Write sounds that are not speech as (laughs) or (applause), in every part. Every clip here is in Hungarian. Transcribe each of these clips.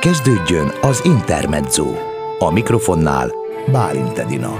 Kezdődjön az Intermezzo. A mikrofonnál Bálint Edina.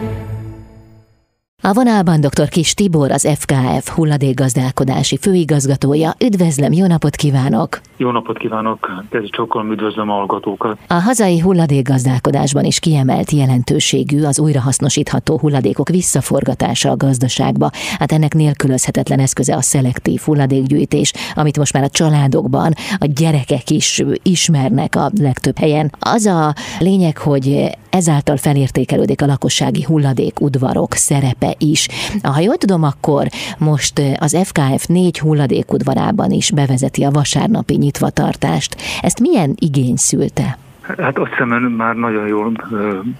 A vonalban dr. Kis Tibor, az FKF hulladékgazdálkodási főigazgatója. Üdvözlöm, jó napot kívánok! Jó napot kívánok! Kezi csokolom, üdvözlöm a hallgatókat! A hazai hulladékgazdálkodásban is kiemelt jelentőségű az újrahasznosítható hulladékok visszaforgatása a gazdaságba. Hát ennek nélkülözhetetlen eszköze a szelektív hulladékgyűjtés, amit most már a családokban a gyerekek is ismernek a legtöbb helyen. Az a lényeg, hogy ezáltal felértékelődik a lakossági hulladék udvarok szerepe is. Ha jól tudom, akkor most az FKF négy hulladékudvarában is bevezeti a vasárnapi nyitvatartást. Ezt milyen igény szülte? Hát azt hiszem, ön már nagyon jól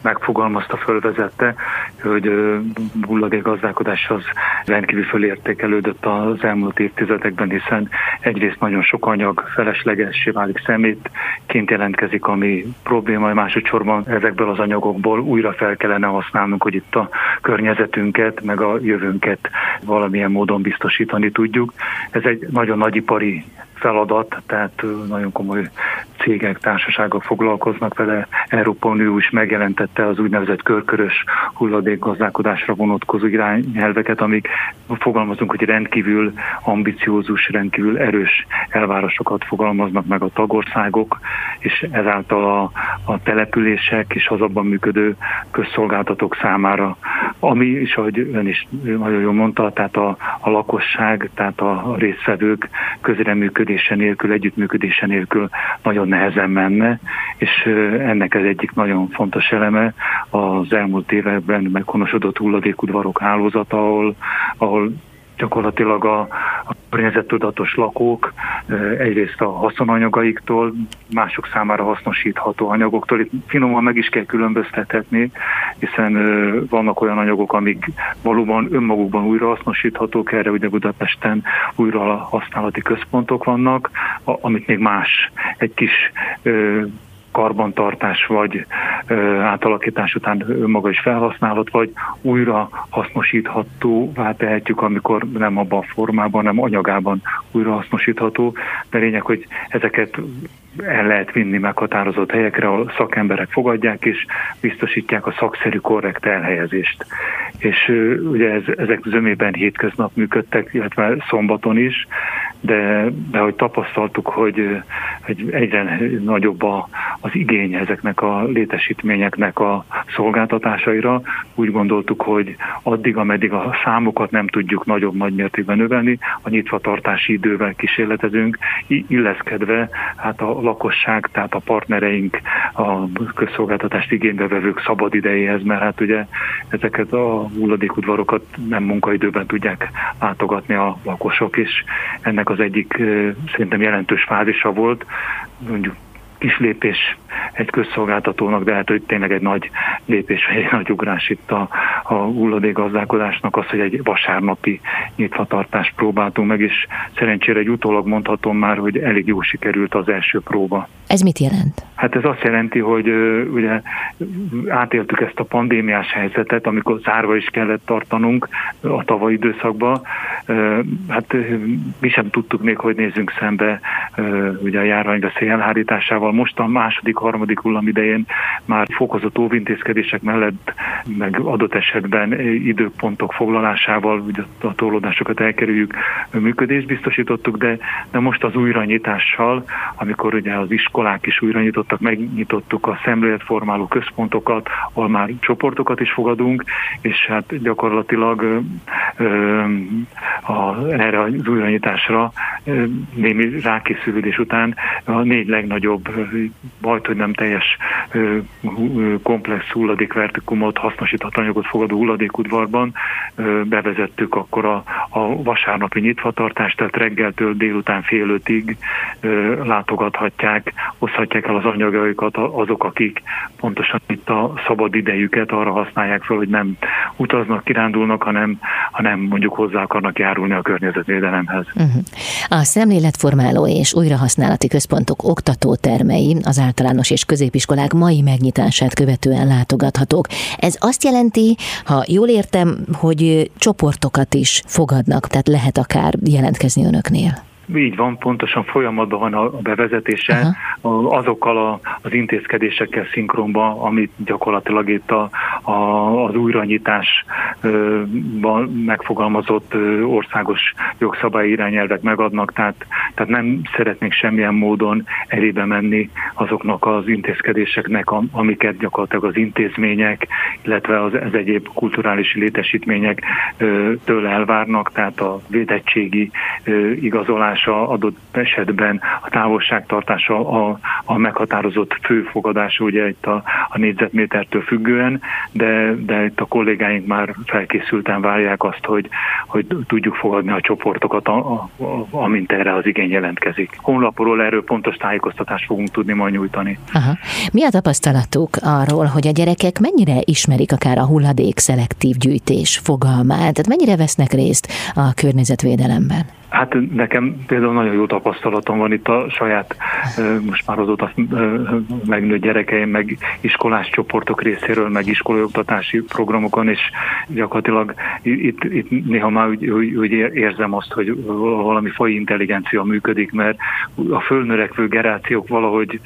megfogalmazta, fölvezette, hogy hulladék gazdálkodás az rendkívül fölértékelődött az elmúlt évtizedekben, hiszen egyrészt nagyon sok anyag feleslegessé válik szemétként jelentkezik, ami probléma, másodszorban ezekből az anyagokból újra fel kellene használnunk, hogy itt a környezetünket, meg a jövőnket valamilyen módon biztosítani tudjuk. Ez egy nagyon nagyipari feladat, tehát nagyon komoly cégek, társaságok foglalkoznak vele. Európa Unió is megjelentette az úgynevezett körkörös hulladékgazdálkodásra vonatkozó irányelveket, amik fogalmazunk, hogy rendkívül ambiciózus, rendkívül erős elvárásokat fogalmaznak meg a tagországok, és ezáltal a, a települések és az abban működő közszolgáltatók számára, ami is, ahogy ön is nagyon jól mondta, tehát a, a lakosság, tehát a résztvevők közreműködése nélkül, együttműködése nélkül nagyon nehezen menne, és ennek ez egyik nagyon fontos eleme az elmúlt években meghonosodott hulladékudvarok hálózata, ahol, ahol gyakorlatilag a, a környezettudatos lakók egyrészt a haszonanyagaiktól, mások számára hasznosítható anyagoktól. Itt finoman meg is kell különböztetni, hiszen vannak olyan anyagok, amik valóban önmagukban újrahasznosíthatók, erre ugye Budapesten újra használati központok vannak, amit még más, egy kis karbantartás vagy átalakítás után maga is felhasználhat, vagy újra hasznosíthatóvá tehetjük, amikor nem abban a formában, nem anyagában újra hasznosítható. De lényeg, hogy ezeket el lehet vinni meghatározott helyekre, ahol szakemberek fogadják és biztosítják a szakszerű korrekt elhelyezést. És ugye ez, ezek zömében hétköznap működtek, illetve szombaton is, de, de hogy tapasztaltuk, hogy, hogy egyre nagyobb a, az igény ezeknek a létesítményeknek a szolgáltatásaira, úgy gondoltuk, hogy addig, ameddig a számokat nem tudjuk nagyobb nagy mértékben növelni, a nyitvatartási idővel kísérletezünk, illeszkedve hát a lakosság, tehát a partnereink, a közszolgáltatást igénybe vevők szabad idejéhez, mert hát ugye ezeket a hulladékudvarokat nem munkaidőben tudják látogatni a lakosok, és ennek az egyik szerintem jelentős fázisa volt, mondjuk kis lépés egy közszolgáltatónak, de hát hogy tényleg egy nagy lépés, vagy egy nagy ugrás itt a, a hulladékgazdálkodásnak az, hogy egy vasárnapi nyitvatartást próbáltunk meg, és szerencsére egy utólag mondhatom már, hogy elég jó sikerült az első próba. Ez mit jelent? Hát ez azt jelenti, hogy ugye átéltük ezt a pandémiás helyzetet, amikor zárva is kellett tartanunk a tavalyi időszakban. Hát mi sem tudtuk még, hogy nézzünk szembe ugye a járványveszély elhárításával. Most a második, harmadik hullám idején már fokozott óvintézkedések mellett, meg adott esetben időpontok foglalásával, ugye a torlódásokat elkerüljük, működést biztosítottuk, de, de most az újranyitással, amikor ugye az iskolák is újra nyitottak, megnyitottuk a szemléletformáló központokat, ahol már csoportokat is fogadunk, és hát gyakorlatilag ö, ö, a, erre az újranyitásra ö, némi rákészülődés után a négy legnagyobb, majd hogy nem teljes komplex hulladékvertikumot, anyagot fogadó hulladékudvarban bevezettük akkor a, a vasárnapi nyitvatartást, tehát reggeltől délután fél ötig látogathatják, hozhatják el az anyagaikat azok, akik pontosan itt a szabad idejüket arra használják fel, hogy nem utaznak, kirándulnak, hanem, hanem mondjuk hozzá akarnak járulni a környezetvédelemhez. Uh-huh. A szemléletformáló és újrahasználati központok oktatótermei az általános és középiskolák mai megnyitását követően látogathatók. Ez azt jelenti, ha jól értem, hogy csoportokat is fogadnak, tehát lehet akár jelentkezni önöknél. Így van, pontosan folyamatban van a bevezetése Aha. azokkal a, az intézkedésekkel szinkronban, amit gyakorlatilag itt a, a, az újranyításban megfogalmazott országos jogszabályi irányelvek megadnak, tehát, tehát nem szeretnék semmilyen módon elébe menni azoknak az intézkedéseknek, amiket gyakorlatilag az intézmények, illetve az, az egyéb kulturális létesítmények tőle elvárnak, tehát a védettségi igazolása adott esetben a távolságtartása a, a meghatározott főfogadás, ugye itt a, a négyzetmétertől függően, de, de itt a kollégáink már felkészülten várják azt, hogy, hogy tudjuk fogadni a csoportokat, a, a, a, amint erre az igény jelentkezik. Honlapról erről pontos tájékoztatást fogunk tudni majd nyújtani. Aha. Mi a tapasztalatuk arról, hogy a gyerekek mennyire ismerik akár a hulladék szelektív gyűjtés fogalmát, tehát mennyire vesznek részt a környezetvédelemben? Hát nekem például nagyon jó tapasztalatom van itt a saját, most már azóta megnőtt gyerekeim, meg iskolás csoportok részéről, meg iskolai programokon, és gyakorlatilag itt, itt néha már úgy, úgy, érzem azt, hogy valami fai intelligencia működik, mert a fölnörekvő generációk valahogy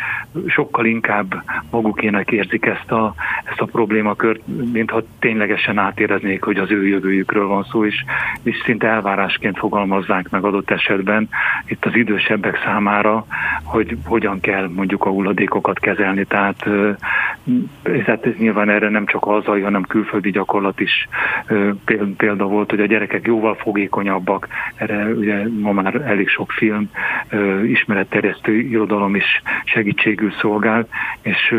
sokkal inkább magukének érzik ezt a, ezt a problémakört, mintha ténylegesen átéreznék, hogy az ő jövőjükről van szó, és, és szinte elvárásként fogalmazzák meg adott esetben itt az idősebbek számára, hogy hogyan kell mondjuk a hulladékokat kezelni. Tehát hát ez nyilván erre nem csak hazai, hanem külföldi gyakorlat is példa volt, hogy a gyerekek jóval fogékonyabbak. Erre ugye ma már elég sok film, ismeretterjesztő irodalom is segítségül szolgál, és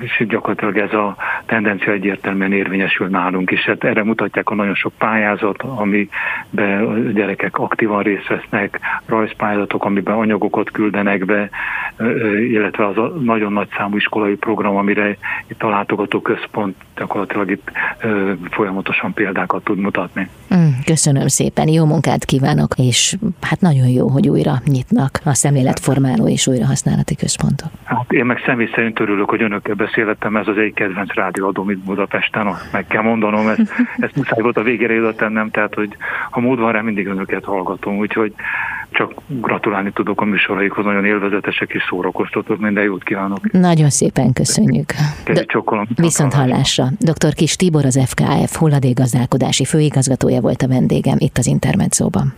és gyakorlatilag ez a tendencia egyértelműen érvényesül nálunk is. Hát erre mutatják a nagyon sok pályázat, amiben a gyerekek aktívan részt vesznek, rajzpályázatok, amiben anyagokat küldenek be, illetve az a nagyon nagy számú iskolai program, amire itt a látogató központ gyakorlatilag itt folyamatosan példákat tud mutatni. Mm, köszönöm szépen, jó munkát kívánok, és hát nagyon jó, hogy újra nyitnak a szemléletformáló és újrahasználati központok. Hát én meg személy szerint örülök, hogy önökkel beszéltem, ez az egy kedvenc rádióadóm itt Budapesten, meg kell mondanom, ezt, (laughs) ezt muszáj volt a végére ide tennem, tehát hogy ha mód van rá, mindig önöket hallgatom, úgyhogy csak gratulálni tudok a műsoraikhoz, nagyon élvezetesek és szórakoztatók, minden jót kívánok. Nagyon szépen köszönjük. Viszont hallásra. Dr. Kis Tibor az FKF hulladékgazdálkodási főigazgatója volt a vendégem itt az Intermedzóban.